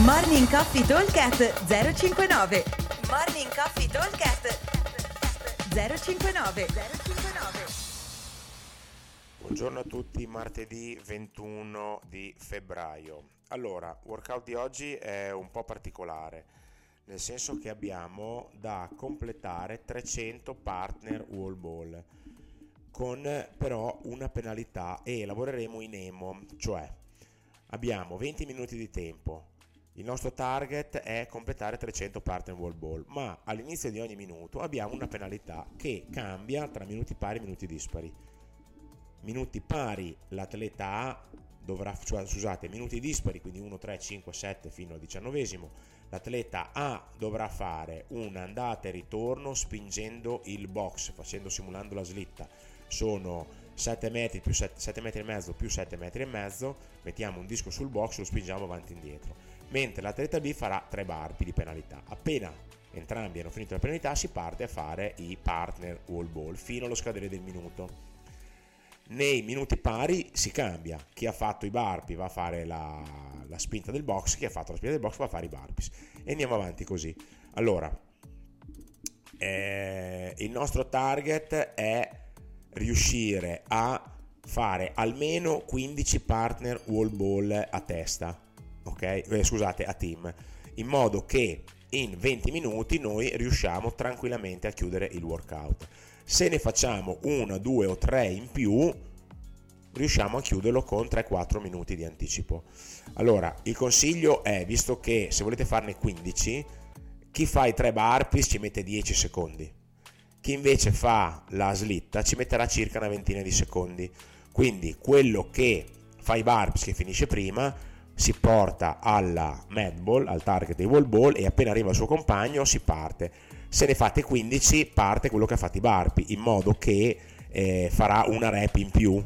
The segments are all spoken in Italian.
Morning Coffee Talkcast 059 Morning Coffee Talkcast 059 059 Buongiorno a tutti, martedì 21 di febbraio. Allora, workout di oggi è un po' particolare, nel senso che abbiamo da completare 300 partner wall ball, con però una penalità e lavoreremo in emo, cioè abbiamo 20 minuti di tempo, il nostro target è completare 300 partner wall ball, ma all'inizio di ogni minuto abbiamo una penalità che cambia tra minuti pari e minuti dispari. Minuti pari l'atleta A dovrà, scusate, minuti dispari, quindi 1, 3, 5, 7 fino al diciannovesimo, l'atleta A dovrà fare un'andata e ritorno spingendo il box, facendo simulando la slitta. Sono 7 metri più 7, 7 metri e mezzo più 7 metri e mezzo, mettiamo un disco sul box, lo spingiamo avanti e indietro mentre l'atleta B farà 3 barpi di penalità. Appena entrambi hanno finito la penalità si parte a fare i partner wall ball fino allo scadere del minuto. Nei minuti pari si cambia, chi ha fatto i barpi va a fare la, la spinta del box, chi ha fatto la spinta del box va a fare i barpis e andiamo avanti così. Allora, eh, il nostro target è riuscire a fare almeno 15 partner wall ball a testa ok? Eh, scusate, a team, in modo che in 20 minuti noi riusciamo tranquillamente a chiudere il workout. Se ne facciamo una, due o tre in più, riusciamo a chiuderlo con 3-4 minuti di anticipo. Allora, il consiglio è, visto che se volete farne 15, chi fa i 3 burpees ci mette 10 secondi. Chi invece fa la slitta ci metterà circa una ventina di secondi. Quindi quello che fa i burpees che finisce prima si porta alla mad ball, al target dei wall ball e appena arriva il suo compagno si parte. Se ne fate 15 parte quello che ha fatto i barpi in modo che eh, farà una rep in più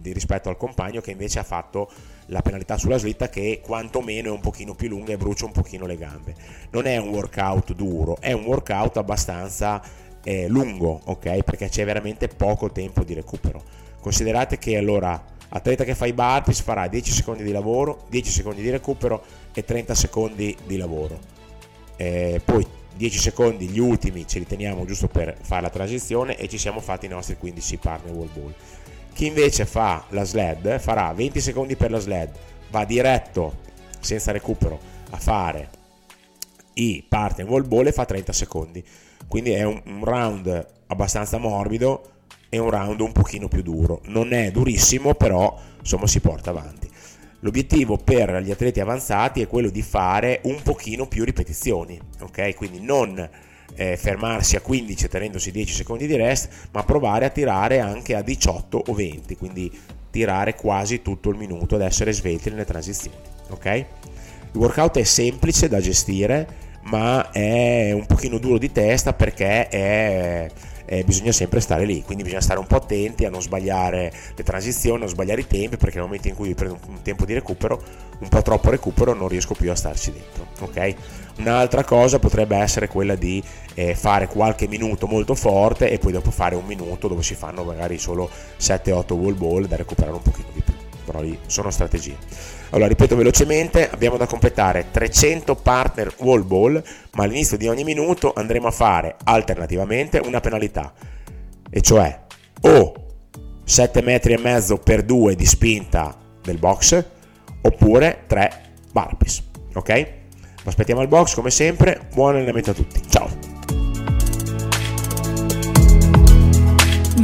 di rispetto al compagno che invece ha fatto la penalità sulla slitta che quantomeno è un pochino più lunga e brucia un pochino le gambe. Non è un workout duro, è un workout abbastanza eh, lungo, ok? Perché c'è veramente poco tempo di recupero. Considerate che allora Atleta che fa i burpees farà 10 secondi di lavoro, 10 secondi di recupero e 30 secondi di lavoro. Eh, poi 10 secondi, gli ultimi, ce li teniamo giusto per fare la transizione e ci siamo fatti i nostri 15 partner wall ball. Chi invece fa la sled farà 20 secondi per la sled, va diretto senza recupero a fare i partner wall ball e fa 30 secondi. Quindi è un round abbastanza morbido è un round un pochino più duro. Non è durissimo, però insomma si porta avanti. L'obiettivo per gli atleti avanzati è quello di fare un pochino più ripetizioni, ok? Quindi non eh, fermarsi a 15 tenendosi 10 secondi di rest, ma provare a tirare anche a 18 o 20, quindi tirare quasi tutto il minuto ad essere svelti nelle transizioni, ok? Il workout è semplice da gestire, ma è un pochino duro di testa perché è eh, bisogna sempre stare lì, quindi bisogna stare un po' attenti a non sbagliare le transizioni, a non sbagliare i tempi, perché nel momento in cui prendo un tempo di recupero, un po' troppo recupero, non riesco più a starci dentro. Ok? Un'altra cosa potrebbe essere quella di eh, fare qualche minuto molto forte e poi dopo fare un minuto dove si fanno magari solo 7-8 wall ball da recuperare un pochino di più però lì sono strategie. Allora, ripeto velocemente, abbiamo da completare 300 partner wall ball, ma all'inizio di ogni minuto andremo a fare alternativamente una penalità, e cioè o 7 metri e mezzo per 2 di spinta del box, oppure 3 burpees, ok? Aspettiamo al box come sempre, buon allenamento a tutti, ciao!